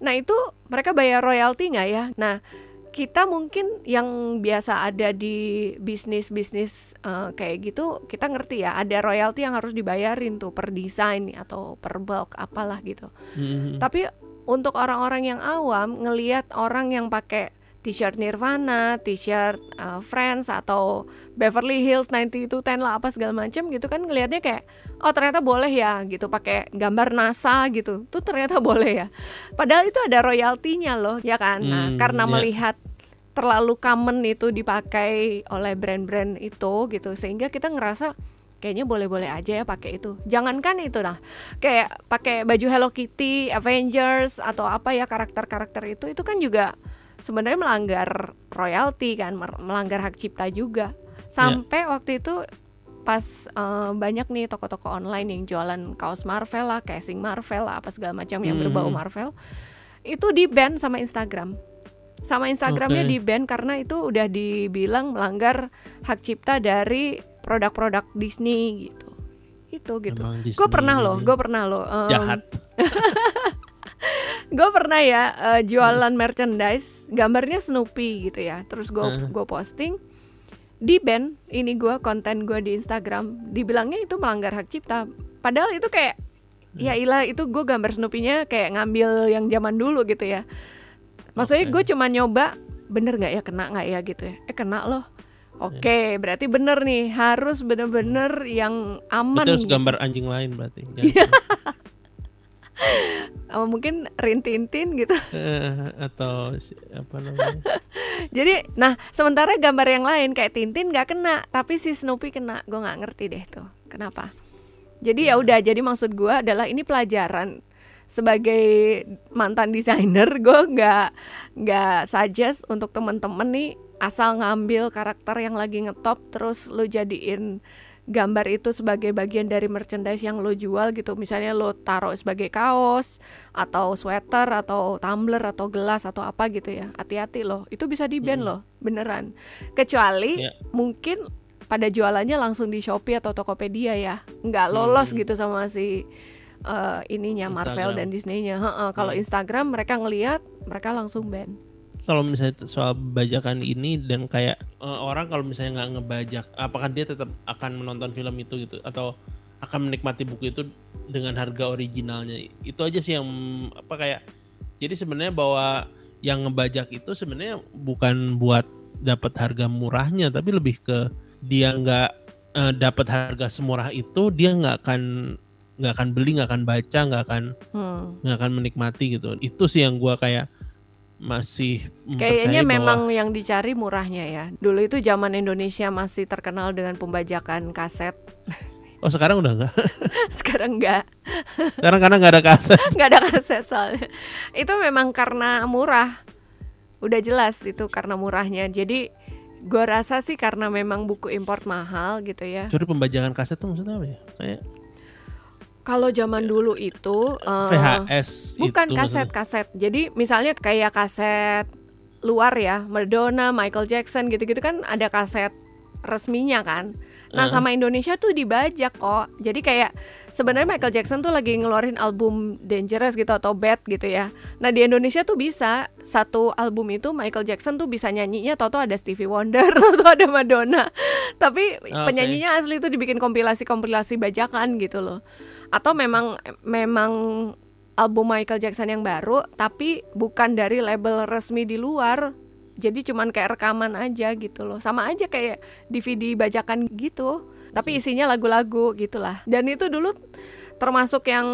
Nah itu mereka bayar royalti nggak ya? Nah kita mungkin yang biasa ada di bisnis-bisnis eh, kayak gitu kita ngerti ya ada royalti yang harus dibayarin tuh per desain atau per bulk apalah gitu. Mhm. Tapi untuk orang-orang yang awam ngelihat orang yang pakai t-shirt Nirvana, t-shirt uh, Friends atau Beverly Hills 90210 lah apa segala macam gitu kan ngelihatnya kayak oh ternyata boleh ya gitu pakai gambar NASA gitu. Tuh ternyata *laughs* boleh ya. Padahal itu ada royaltinya loh ya kan. Nah, Hmm, karena ya. melihat terlalu common itu dipakai oleh brand-brand itu gitu sehingga kita ngerasa kayaknya boleh-boleh aja ya pakai itu. Jangankan itu lah, kayak pakai baju Hello Kitty, Avengers atau apa ya karakter-karakter itu itu kan juga sebenarnya melanggar royalti kan, melanggar hak cipta juga. Sampai waktu itu pas eh, banyak nih toko-toko online yang jualan kaos Marvel lah, casing Marvel lah, apa segala macam yang berbau Mhm. Marvel, itu di ban sama Instagram. Sama Instagramnya Oke. di ban karena itu udah dibilang melanggar hak cipta dari produk-produk Disney gitu. Itu gitu. Gue pernah loh, gue pernah loh. em, jahat. *laughs* gue pernah ya eh, jualan merchandise gambarnya Snoopy gitu ya terus gue Heeh. gue posting di band ini gue konten gue di Instagram dibilangnya itu melanggar hak cipta padahal itu kayak ya ilah itu gue gambar Snoopy-nya kayak ngambil yang zaman dulu gitu ya maksudnya Oke. gue cuma nyoba bener nggak ya kena nggak ya gitu ya eh kena loh Oke, berarti bener nih harus bener-bener yang aman. Harus gitu. gambar anjing lain berarti. *laughs* Mungkin rintintin gitu. Eh, atau apa namanya? *laughs* Jadi, nah sementara gambar yang lain kayak Tintin nggak kena, tapi si Snoopy kena. Gue nggak ngerti deh tuh, kenapa. Jadi ya udah, jadi maksud gue adalah ini pelajaran sebagai mantan desainer, *laughs* gue nggak nggak suggest untuk temen-temen nih asal ngambil karakter yang lagi ngetop terus lu jadiin gambar itu sebagai bagian dari merchandise yang lo jual gitu misalnya lo taruh sebagai kaos atau sweater atau tumbler atau gelas atau apa gitu ya hati-hati loh itu bisa di ban Mm. loh beneran kecuali Ya. mungkin pada jualannya langsung di Shopee atau Tokopedia ya nggak lolos Hmm. gitu sama si eh, ininya Marvel Instagram. dan Disney-nya Heeh, kalau Hmm. Instagram mereka ngelihat mereka langsung ban Kalau misalnya soal bajakan ini dan kayak eh, orang kalau misalnya nggak ngebajak, apakah dia tetap akan menonton film itu gitu atau akan menikmati buku itu dengan harga originalnya? Itu aja sih yang apa kayak. Jadi sebenarnya bahwa yang ngebajak itu sebenarnya bukan buat dapat harga murahnya, tapi lebih ke dia nggak eh, dapat harga semurah itu dia nggak akan nggak akan beli, nggak akan baca, nggak akan Hmm. nggak akan menikmati gitu. Itu sih yang gua kayak masih Kayaknya mempercayai bahwa- memang yang dicari murahnya ya. Dulu itu zaman Indonesia masih terkenal dengan pembajakan kaset. *laughs* oh sekarang udah enggak. *laughs* Sekarang enggak, sekarang karena nggak ada kaset. *laughs* enggak ada kaset soalnya. Itu memang karena murah. Udah jelas itu karena murahnya. Jadi gua rasa sih karena memang buku import mahal gitu ya. Curi pembajakan kaset tuh maksudnya apa ya? Kayak Kalau zaman dulu itu eh, VHS bukan kaset-kaset. Jadi misalnya kayak kaset luar ya, Madonna, Michael Jackson gitu-gitu kan ada kaset resminya kan. Nah, Heeh. sama Indonesia tuh dibajak kok. Jadi kayak sebenarnya Michael Jackson tuh lagi ngeluarin album Dangerous gitu atau Bad gitu ya. Nah, di Indonesia tuh bisa satu album itu Michael Jackson tuh bisa nyanyinya toto ada Stevie Wonder, *laughs* toto ada Madonna. Tapi Oke. penyanyinya asli tuh dibikin kompilasi-kompilasi bajakan gitu loh. Atau memang memang album Michael Jackson yang baru tapi bukan dari label resmi di luar. Jadi cuman kayak rekaman aja gitu loh. Sama aja kayak DVD bajakan gitu. Tapi isinya lagu-lagu gitulah. Dan itu dulu termasuk yang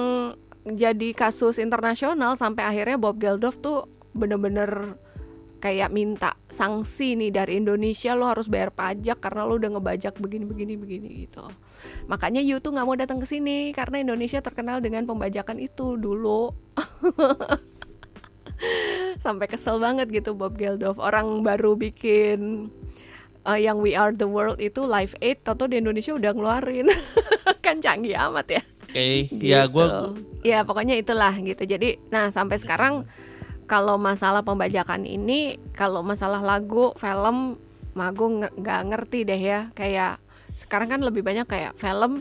jadi kasus internasional sampai akhirnya Bob Geldof tuh bener-bener kayak minta sanksi nih dari Indonesia lo harus bayar pajak karena lo udah ngebajak begini begini begini gitu. Makanya Yu tuh nggak mau datang ke sini karena Indonesia terkenal dengan pembajakan itu dulu. *laughs* Sampai kesel banget gitu Bob Geldof. Orang baru bikin eh, yang We Are the World itu Live Aid atau di Indonesia udah ngeluarin *laughs* kan canggih amat ya Oke, ya gitu. gue ya pokoknya itulah gitu jadi nah sampai sekarang kalau masalah pembajakan ini kalau masalah lagu film magu nggak ngerti deh ya. Kayak sekarang kan lebih banyak kayak film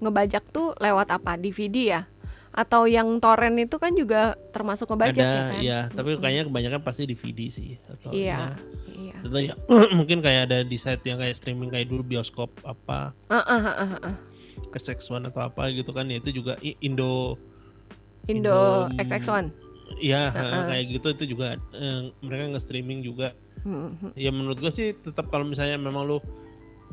ngebajak tuh lewat apa? DVD ya? Atau yang torrent itu kan juga termasuk ngebajak ada ya kan? ya, tapi kayaknya kebanyakan pasti DVD sih atau iya ya, iya. Atau ya, *clears throat* mungkin kayak ada di site yang kayak streaming kayak dulu bioskop apa? Ah, ah, ah, ah, ah. SX1 atau apa gitu kan ya itu juga Indo Indo Indo- XX1 ya kayak gitu itu juga eh, mereka nge-streaming juga hmm. ya menurut gue sih tetap kalau misalnya memang lu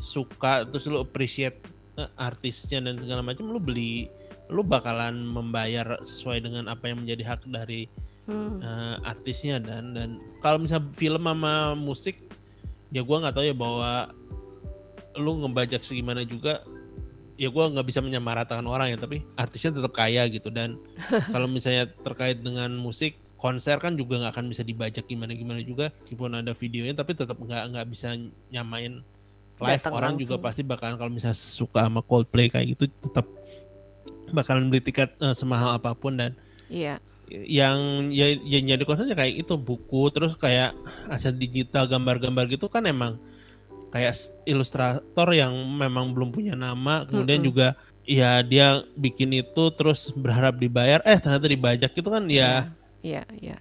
suka terus lu appreciate eh, artisnya dan segala macam lu beli lu bakalan membayar sesuai dengan apa yang menjadi hak dari Hmm. eh, artisnya dan dan kalau misalnya film sama musik ya gua nggak tahu ya bahwa lu ngebajak segimana juga ya gua nggak bisa menyamaratakan orang ya tapi artisnya tetap kaya gitu. Dan *laughs* kalau misalnya terkait dengan musik konser kan juga nggak akan bisa dibajak gimana gimana juga meskipun ada videonya tapi tetap nggak nggak bisa nyamain live. Datang orang juga langsung. pasti bakalan kalau misalnya suka sama Coldplay kayak gitu tetap bakalan beli tiket eh, semahal apa pun. Dan iya. yang ya, yang jadi konsernya kayak itu buku terus kayak aset digital gambar-gambar gitu kan emang kayak ilustrator yang memang belum punya nama kemudian Mm-mm. juga ya dia bikin itu terus berharap dibayar eh ternyata dibajak itu kan ya Iya, iya.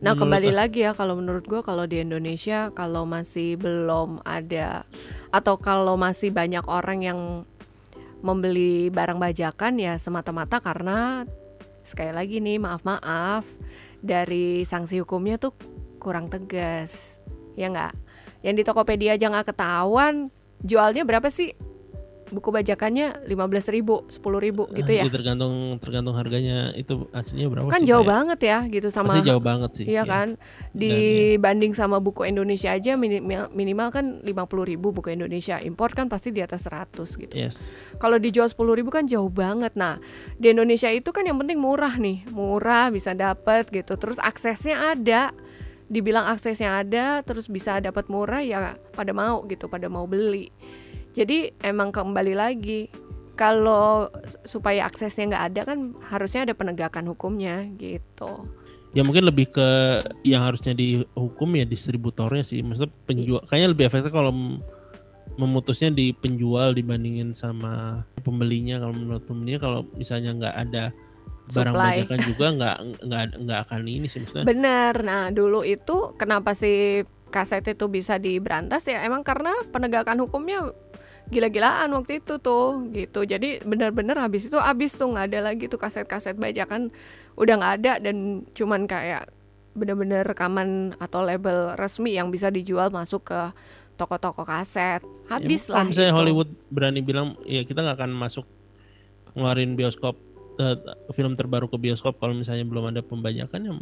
Nah, Menurut- kembali lagi ya kalau menurut gua kalau di Indonesia kalau masih belum ada atau kalau masih banyak orang yang membeli barang bajakan ya semata-mata karena sekali lagi nih maaf-maaf dari sanksi hukumnya tuh kurang tegas. Ya nggak? Yang di Tokopedia aja nggak ketahuan jualnya berapa sih? Buku bajakannya 15.000 ribu, 10 ribu gitu ya. tergantung tergantung harganya itu aslinya berapa Kan sih, jauh kayak- banget ya gitu sama pasti jauh banget sih Iya ya. kan, dibanding sama buku Indonesia aja minimal, minimal kan 50.000 ribu buku Indonesia, import kan pasti di atas 100 gitu. yes Kalau dijual 10.000 ribu kan jauh banget. Nah di Indonesia itu kan yang penting murah nih, murah bisa dapat gitu, terus aksesnya ada, dibilang aksesnya ada, terus bisa dapat murah ya pada mau gitu, pada mau beli. Jadi emang kembali lagi kalau supaya aksesnya nggak ada kan harusnya ada penegakan hukumnya gitu. ya mungkin lebih ke yang harusnya dihukum ya distributornya sih maksudnya penjual kayaknya lebih efektif kalau memutusnya di penjual dibandingin sama pembelinya kalau menurut pembelinya kalau misalnya nggak ada barang Supply. bajakan juga nggak nggak nggak akan ini sih maksudnya Bener. Nah, dulu itu kenapa sih kaset itu bisa diberantas ya? Emang karena penegakan hukumnya gila-gilaan waktu itu tuh gitu. Jadi bener-bener habis itu habis tuh nggak ada lagi tuh kaset-kaset bajakan udah nggak ada dan cuman kayak bener-bener rekaman atau label resmi yang bisa dijual masuk ke toko-toko kaset. Habis Ya, lah misalnya itu. Hollywood berani bilang ya kita nggak akan masuk ngeluarin bioskop eh, film terbaru ke bioskop kalau misalnya belum ada pembajakan ya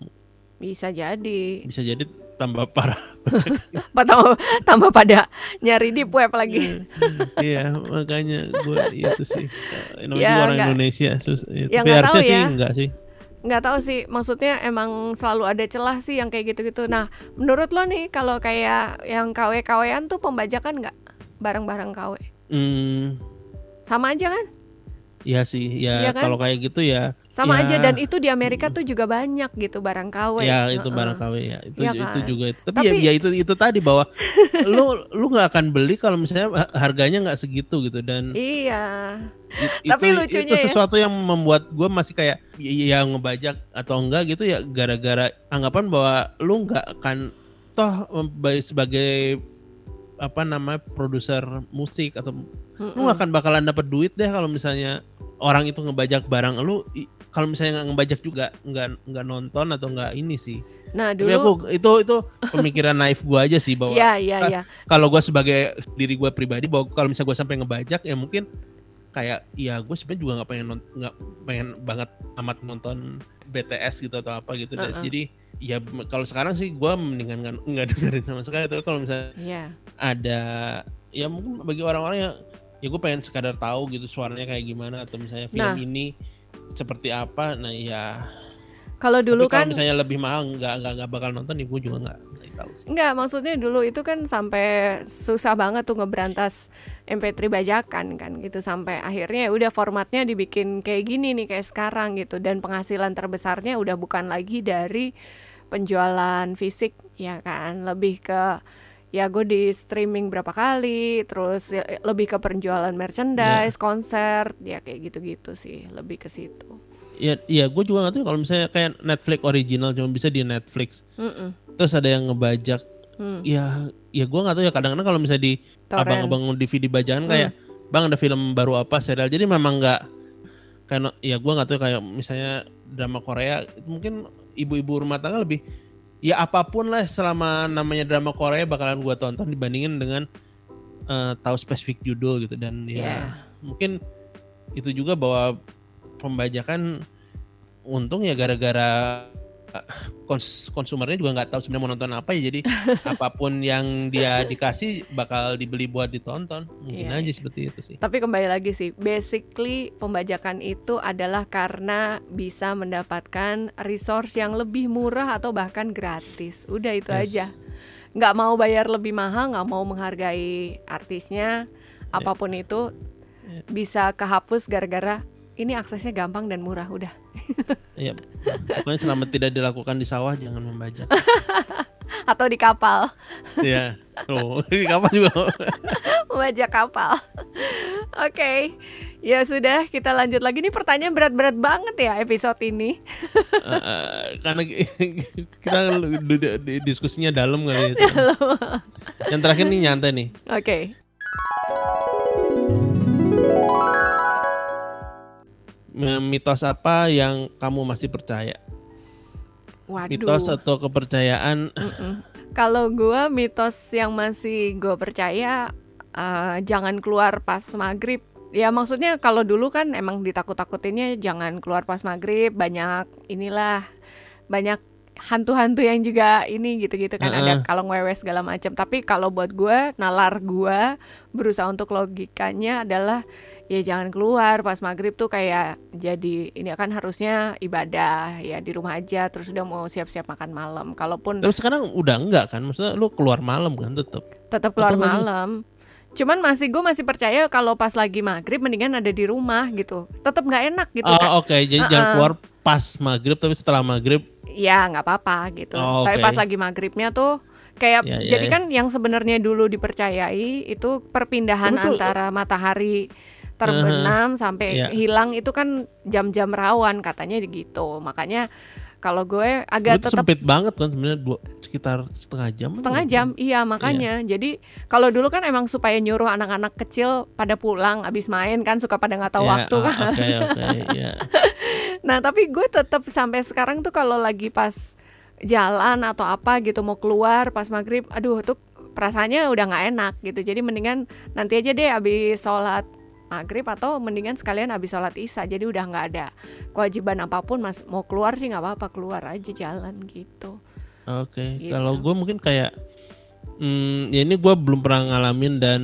Bisa jadi. bisa jadi tambah parah. *laughs* Apa tambah, tambah pada nyari di web lagi. iya makanya gue itu sih. Namanya Ya, orang nggak- Indonesia sus ya, Ya, tapi harusnya tahu sih ya. enggak sih. Nggak tahu sih maksudnya emang selalu ada celah sih yang kayak gitu-gitu. Nah menurut lo nih kalau kayak yang KW KW-an tuh pembajakan nggak? Barang-barang KW hmm, sama aja kan ya sih ya Iya kan? kalau kayak gitu ya sama Ya. aja dan itu di Amerika tuh juga banyak gitu barang KW ya itu barang KW ya itu Iya itu kan? juga itu. tapi, Tapi- ya, ya itu itu tadi bahwa *laughs* lu lu nggak akan beli kalau misalnya ha- harganya nggak segitu gitu dan iya i- *laughs* Tapi itu, lucunya itu ya. sesuatu yang membuat gue masih kayak ya, ya ngebajak atau enggak gitu ya gara-gara anggapan bahwa lu nggak akan toh sebagai apa namanya produser musik atau lu Mm-mm. nggak akan bakalan dapat duit deh kalau misalnya orang itu ngebajak barang lu. Kalau misalnya nggak ngebajak juga nggak nggak nonton atau nggak ini sih. Nah tapi aku dulu itu itu pemikiran naif gua aja sih bahwa ya ya ya kalau gua sebagai diri gua pribadi bahwa kalau misalnya gua sampai ngebajak ya mungkin kayak ya gue sebenarnya juga nggak pengen nggak pengen banget amat nonton BTS gitu atau apa gitu Dan Uh-uh. jadi ya kalau sekarang sih gua mendingan nggak- dengerin sama sekali. Tapi kalau misalnya ya ada ya mungkin bagi orang-orang yang ya gue pengen sekadar tahu gitu suaranya kayak gimana atau misalnya film Nah. ini seperti apa. Nah ya. Kalau dulu Tapi kan misalnya lebih mahal nggak nggak nggak bakal nonton ya gue juga nggak nggak tahu sih. Enggak, maksudnya dulu itu kan sampai susah banget tuh ngeberantas MP3 bajakan kan gitu. Sampai akhirnya ya udah formatnya dibikin kayak gini nih kayak sekarang gitu. Dan penghasilan terbesarnya udah bukan lagi dari penjualan fisik ya kan. Lebih ke ya gue di streaming berapa kali terus ya, lebih ke penjualan merchandise konser ya kayak gitu-gitu sih lebih ke situ Ya, ya gue juga nggak tahu kalau misalnya kayak Netflix original cuma bisa di Netflix. Mm-mm. Terus ada yang ngebajak. Hmm. Ya, ya gue nggak tahu ya kadang-kadang kalau misalnya di abang-abang DVD bajakan kayak, bang ada film baru apa serial. Jadi memang nggak karena ya gue nggak tahu kayak misalnya drama Korea mungkin ibu-ibu rumah tangga lebih ya apa pun lah selama namanya drama Korea bakalan gue tonton dibandingin dengan eh, tahu spesifik judul gitu dan ya Yeah. mungkin itu juga bahwa pembajakan untung ya gara-gara kons- konsumernya juga nggak tahu sebenarnya mau nonton apa ya jadi *laughs* apa pun yang dia dikasih bakal dibeli buat ditonton mungkin Iya, aja iya. seperti itu sih Tapi kembali lagi sih, basically pembajakan itu adalah karena bisa mendapatkan resource yang lebih murah atau bahkan gratis. Udah itu Yes. aja. Nggak mau bayar lebih mahal, nggak mau menghargai artisnya, apa pun itu Iya. bisa kehapus gara-gara ini aksesnya gampang dan murah. Udah. *laughs* ya pokoknya selama tidak dilakukan di sawah jangan membajak *laughs* Atau di kapal, ya oh *laughs* ini kapan juga membajak kapal. Oke. Ya sudah, kita lanjut lagi. Ini pertanyaan berat-berat banget ya episode ini. Eh, karena kita diskusinya dalam kali ya. yang terakhir nih nyantai nih Oke. Mitos apa yang kamu masih percaya Waduh. mitos atau kepercayaan. Kalau gua mitos yang masih gue percaya eh, jangan keluar pas maghrib. Ya maksudnya kalau dulu kan emang ditakut-takutinnya jangan keluar pas maghrib banyak inilah banyak hantu-hantu yang juga ini gitu-gitu kan ada Heeh. kalau ngewe segala macam. Tapi kalau buat gua nalar gua berusaha untuk logikanya adalah ya jangan keluar pas maghrib tuh kayak jadi ini kan harusnya ibadah ya di rumah aja terus udah mau siap-siap makan malam. Kalaupun Tapi sekarang udah enggak kan? Maksudnya lu keluar malam kan tetap. tetap keluar Atau malam. Cuman masih gue masih percaya kalau pas lagi maghrib mendingan ada di rumah gitu. Tetap nggak enak gitu Oh kan? oke, jadi jangan Uh-uh. keluar pas maghrib tapi setelah maghrib. Ya nggak apa-apa gitu. Oh, Tapi oke. pas lagi maghribnya tuh kayak Ya, ya, jadi ya. kan yang sebenarnya dulu dipercayai itu perpindahan Betul. antara matahari terbenam sampai Iya. hilang itu kan jam-jam rawan katanya gitu. Makanya kalau gue agak tetap sempit banget kan sebenarnya dua sekitar setengah jam. setengah kan? jam iya makanya jadi kalau dulu kan emang supaya nyuruh anak-anak kecil pada pulang abis main kan suka pada nggak tahu Ya, waktu ah, kan Oke oke *laughs* ya. nah tapi gue tetap sampai sekarang tuh kalau lagi pas jalan atau apa gitu mau keluar pas maghrib aduh tuh perasaannya udah nggak enak gitu jadi mendingan nanti aja deh abis sholat maghrib atau mendingan sekalian abis sholat isya jadi udah nggak ada kewajiban apa pun mas. Mau keluar sih nggak apa-apa keluar aja jalan gitu. Oke, Gitu. kalau gue mungkin kayak, hmm, ya ini gue belum pernah ngalamin dan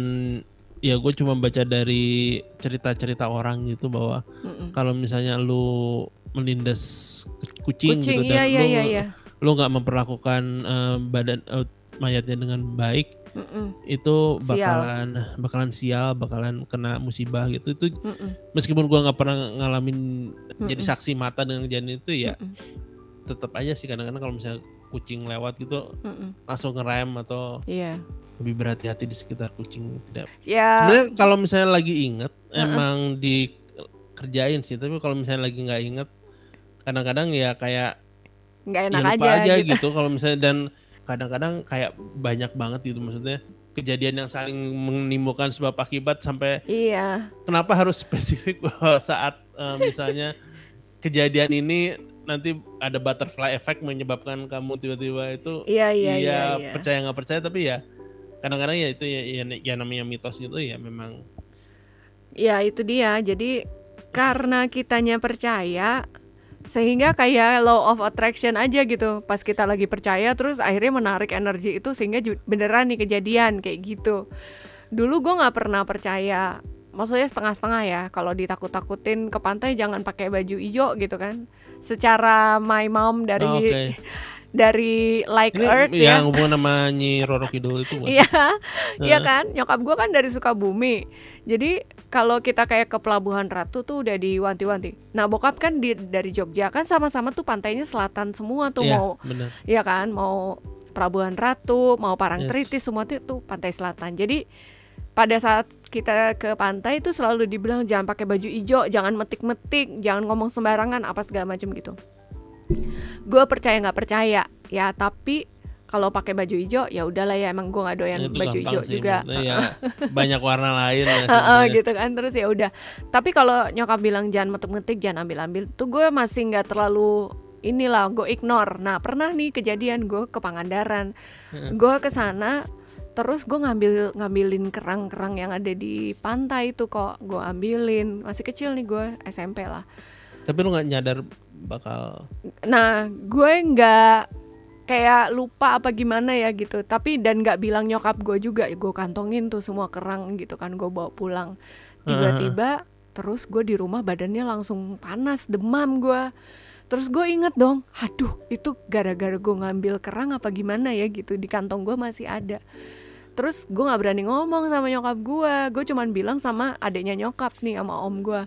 ya gue cuma baca dari cerita-cerita orang gitu bahwa kalau misalnya lu menindas kucing, kucing gitu iya dan iya lu iya iya. lu nggak memperlakukan eh, badan eh, mayatnya dengan baik, Mm-mm. itu Sial. bakalan bakalan sial, bakalan kena musibah gitu. Itu Mm-mm. meskipun gua nggak pernah ngalamin jadi Mm-mm. saksi mata dengan kejadian itu ya Mm-mm. tetap aja sih kadang-kadang kalau misalnya kucing lewat gitu Mm-mm. langsung ngerem atau Iya. lebih berhati-hati di sekitar kucing tidak. Ya. Sebenarnya kalau misalnya lagi inget emang dikerjain sih, tapi kalau misalnya lagi nggak inget kadang-kadang ya kayak nggak ya enak lupa aja, aja, gitu. gitu, kalau misalnya dan kadang-kadang kayak banyak banget gitu maksudnya kejadian yang saling menimbulkan sebab akibat sampai Iya. kenapa harus *laughs* spesifik bahwa saat eh, misalnya kejadian ini nanti ada butterfly effect menyebabkan kamu tiba-tiba itu Iya iya iya. iya, iya. percaya nggak percaya tapi ya kadang-kadang ya itu ya, ya, ya namanya mitos gitu ya memang Ya itu dia. Jadi karena kitanya percaya sehingga kayak law of attraction aja gitu. Pas kita lagi percaya terus akhirnya menarik energi itu sehingga beneran nih kejadian kayak gitu. Dulu gue nggak pernah percaya maksudnya setengah-setengah ya. Kalau ditakut-takutin ke pantai jangan pakai baju hijau gitu kan. Secara my mom dari Oh, Oke. *laughs* dari like Ini earth ya. yang hubungan sama Nyi Roro Kidul itu? Iya, *laughs* iya kan? Nyokap gue kan dari Sukabumi. Jadi kalau kita kayak ke Pelabuhan Ratu tuh udah diwanti-wanti. Nah bokap kan di, dari Jogja kan sama-sama tuh pantainya selatan semua tuh Iya, mau, iya kan? Mau Pelabuhan Ratu, mau Parangtritis Yes. semua tuh, tuh pantai selatan. Jadi pada saat kita ke pantai itu selalu dibilang jangan pakai baju hijau, jangan metik-metik, jangan ngomong sembarangan apa segala macam gitu. Gue percaya nggak percaya. Ya, tapi kalau pakai baju hijau ya udahlah ya emang gue nggak doyan Itu baju hijau sih, juga. ya *laughs* banyak warna lain ya sebenarnya. gitu kan terus ya udah. Tapi kalau nyokap bilang jangan metik-metik jangan ambil-ambil tuh gue masih nggak terlalu inilah gue ignore. Nah pernah nih kejadian gue ke Pangandaran. Gue ke sana terus gue ngambil ngambilin kerang-kerang yang ada di pantai itu kok gue ambilin. Masih kecil nih gue SMP lah. Tapi lu nggak nyadar bakal nah gue nggak kayak lupa apa gimana ya gitu. Tapi dan nggak bilang nyokap gue juga gue kantongin tuh semua kerang gitu kan gue bawa pulang. Tiba-tiba terus gue di rumah badannya langsung panas demam gue. Terus gue inget dong aduh itu gara-gara gue ngambil kerang apa gimana ya gitu. Di kantong gue masih ada. Terus gue nggak berani ngomong sama nyokap gue. Gue cuman bilang sama adiknya nyokap nih sama om gue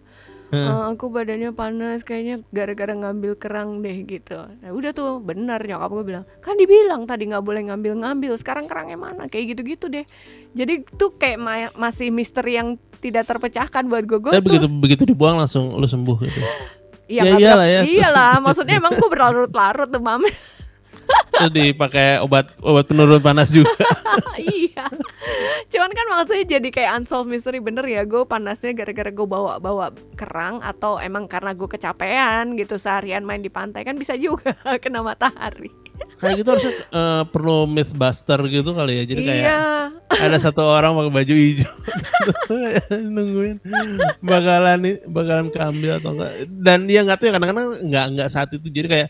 "Eh, aku badannya panas kayaknya gara-gara ngambil kerang deh gitu. Nah, udah tuh bener nyokap gue bilang. Kan dibilang tadi nggak boleh ngambil-ngambil sekarang kerangnya mana? Kayak gitu-gitu deh. Jadi tuh kayak ma- masih misteri yang tidak terpecahkan buat gue gue Tapi tuh begitu begitu dibuang langsung lu sembuh gitu. iya Ya iyalah ya. iyalah maksudnya emang gue berlarut-larut demamnya *laughs* Terus dipakai obat obat penurun panas juga. *laughs* iya. Cuman kan maksudnya jadi kayak unsolved mystery bener ya. Gue panasnya gara-gara gue bawa bawa kerang atau emang karena gue kecapean gitu seharian main di pantai kan bisa juga *laughs* kena matahari. Kayak gitu harusnya eh, perlu mythbuster gitu kali ya. Jadi kayak iya. ada satu orang pakai baju hijau. *laughs* Nungguin bakalan nih bakalan keambil atau enggak. Dan dia nggak tahu ya kadang-kadang nggak nggak saat itu. Jadi kayak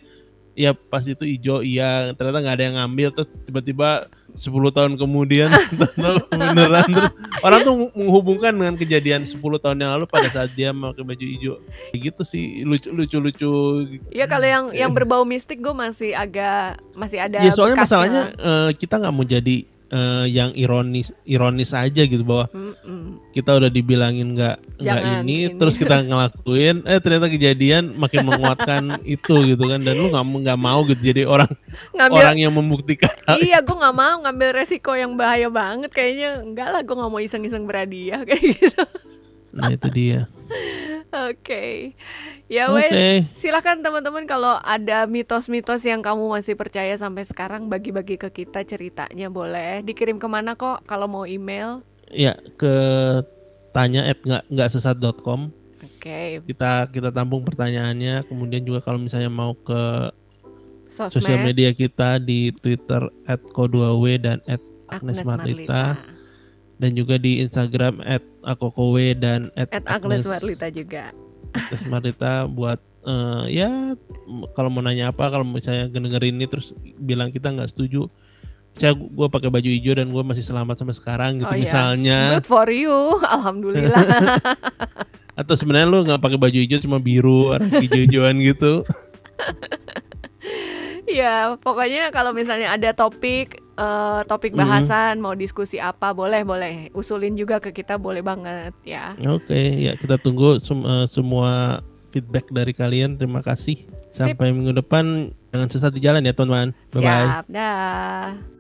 ya pas itu hijau iya. Ternyata nggak ada yang ngambil. Terus tiba-tiba 10 tahun kemudian *laughs* beneran. Terus orang tuh menghubungkan dengan kejadian 10 tahun yang lalu pada saat dia pakai baju hijau. Kayak gitu sih lucu lucu lucu Iya kalau yang yang berbau mistik gue masih agak masih ada ya soalnya bekasnya. masalahnya eh, kita nggak mau jadi eh, yang ironis ironis aja gitu bahwa Mm-mm. kita udah dibilangin nggak nggak ini, ini. terus kita ngelakuin eh ternyata kejadian makin menguatkan *laughs* itu gitu kan. Dan lu nggak nggak mau gitu jadi orang ngambil orang yang membuktikan iya gue nggak mau ngambil resiko yang bahaya banget kayaknya. Enggak lah gue nggak mau iseng-iseng berhadiah *laughs* kayak gitu. Nah itu dia *laughs* oke. Ya Oke. wes silakan teman-teman kalau ada mitos-mitos yang kamu masih percaya sampai sekarang bagi-bagi ke kita ceritanya boleh. Dikirim ke mana kok kalau mau email? Ya ke tanya at nggak nggak sesat.com oke. Kita kita tampung pertanyaannya. Kemudian juga kalau misalnya mau ke sosial media kita di Twitter at ko2w dan at Agnes, Marlita dan juga di Instagram at akokowe dan at, at Agnes Marlita juga. Agnes Marlita buat eh, ya kalau mau nanya apa kalau misalnya dengerin ini terus bilang kita nggak setuju saya gue pakai baju hijau dan gue masih selamat sampai sekarang gitu Oh, iya. misalnya. Good for you. *laughs* Alhamdulillah. *laughs* Atau sebenarnya lu nggak pakai baju hijau cuma biru warna hijau-hijauan gitu. *laughs* Ya, pokoknya kalau misalnya ada topik eh, topik Mhm. bahasan mau diskusi apa boleh boleh usulin juga ke kita boleh banget ya. oke ya kita tunggu sem- eh, semua feedback dari kalian terima kasih Sip. sampai minggu depan jangan sesat di jalan ya teman-teman bye bye Siap, dah.